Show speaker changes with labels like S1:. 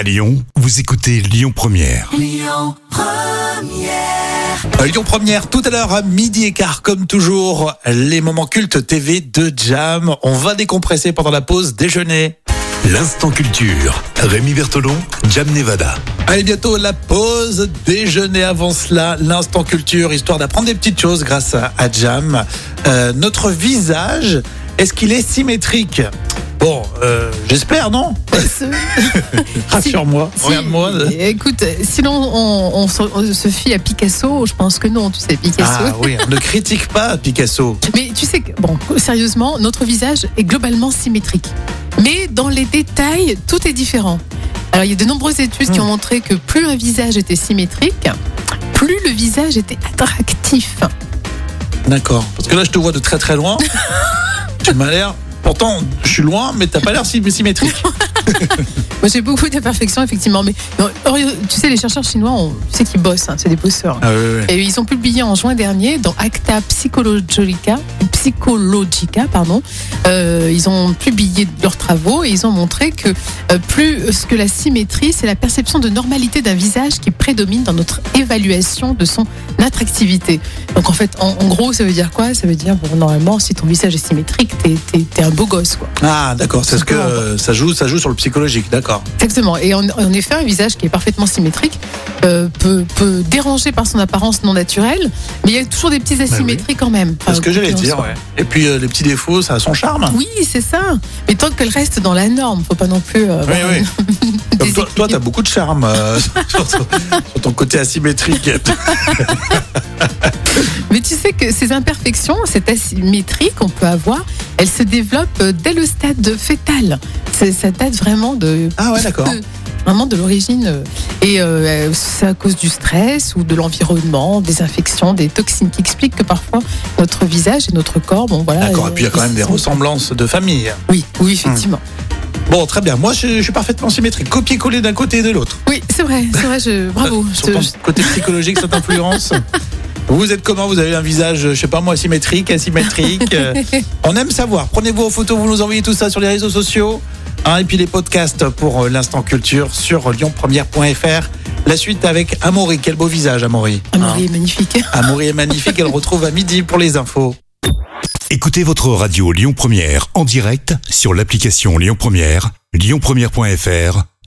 S1: À Lyon, vous écoutez Lyon Première.
S2: Euh, Lyon Première, tout à l'heure à midi et quart, comme toujours, les moments cultes TV de Jam. On va décompresser pendant la pause déjeuner.
S1: L'instant culture. Rémi Bertolon, Jam Nevada.
S2: Allez, bientôt la pause déjeuner. Avant cela, l'instant culture, histoire d'apprendre des petites choses grâce à, à Jam. Euh, notre visage, est-ce qu'il est symétrique? Bon, euh, j'espère, non Rassure-moi,
S3: Si-
S2: regarde-moi.
S3: Écoute, sinon on, on se, on se fie à Picasso, je pense que non, tu sais, Picasso.
S2: Ah oui, on ne critique pas Picasso.
S3: Mais tu sais que, bon, sérieusement, notre visage est globalement symétrique. Mais dans les détails, tout est différent. Alors, il y a de nombreuses études qui ont montré que plus un visage était symétrique, plus le visage était attractif.
S2: D'accord. Parce que là, je te vois de très très loin. tu m'as l'air. Pourtant, je suis loin, mais t'as pas l'air symétrique.
S3: Moi, j'ai beaucoup d'imperfections, effectivement. Mais non, tu sais, les chercheurs chinois, on, tu sais qu'ils bossent, hein, c'est des bosseurs.
S2: Ah oui, oui.
S3: Et ils ont publié en juin dernier dans Acta Psychologica, Psychologica pardon, euh, ils ont publié leurs travaux et ils ont montré que euh, plus que la symétrie, c'est la perception de normalité d'un visage qui prédomine dans notre évaluation de son attractivité. Donc en fait, en, en gros, ça veut dire quoi? Ça veut dire, bon, normalement, si ton visage est symétrique, t'es t'es un beau gosse, quoi.
S2: Ah, d'accord. C'est ce que euh, ça joue, ça joue sur le psychologique, d'accord.
S3: Exactement. Et en, en effet, un visage qui est parfaitement symétrique euh, peut, peut déranger par son apparence non naturelle, mais il y a toujours des petites asymétries quand même.
S2: C'est ce que j'allais dire. ouais. Et puis euh, les petits défauts, ça a son charme.
S3: Oui, c'est ça. Mais tant qu'elle reste dans la norme, faut pas non plus. euh,
S2: Oui, oui.
S3: une-
S2: Comme toi, toi, t'as beaucoup de charme sur, ton, sur ton côté asymétrique.
S3: Mais tu sais que ces imperfections, cette asymétrie qu'on peut avoir, elle se développe euh, dès le stade fœtal. Ça date vraiment de.
S2: Ah ouais, d'accord.
S3: Vraiment de l'origine. euh, Et euh, c'est à cause du stress ou de l'environnement, des infections, des toxines qui expliquent que parfois notre visage et notre corps, bon voilà.
S2: D'accord. Et puis il y a quand même des ressemblances de famille.
S3: Oui, oui, effectivement.
S2: Bon, très bien. Moi, je, je suis parfaitement symétrique. Copier-coller d'un côté et de l'autre.
S3: Oui, c'est vrai, c'est vrai, je, bravo.
S2: Sur ton côté psychologique, cette influence. Vous êtes comment Vous avez un visage, je sais pas moi, symétrique, asymétrique euh, On aime savoir. Prenez vos photos, vous nous envoyez tout ça sur les réseaux sociaux. Hein, et puis les podcasts pour euh, l'instant culture sur lyonpremière.fr. La suite avec Amaury. Quel beau visage, Amaury.
S3: Amaury est magnifique.
S2: Hein, Amaury est magnifique. Elle retrouve à midi pour les infos.
S1: Écoutez votre radio Lyon Première en direct sur l'application Lyon Première, lyonpremière.fr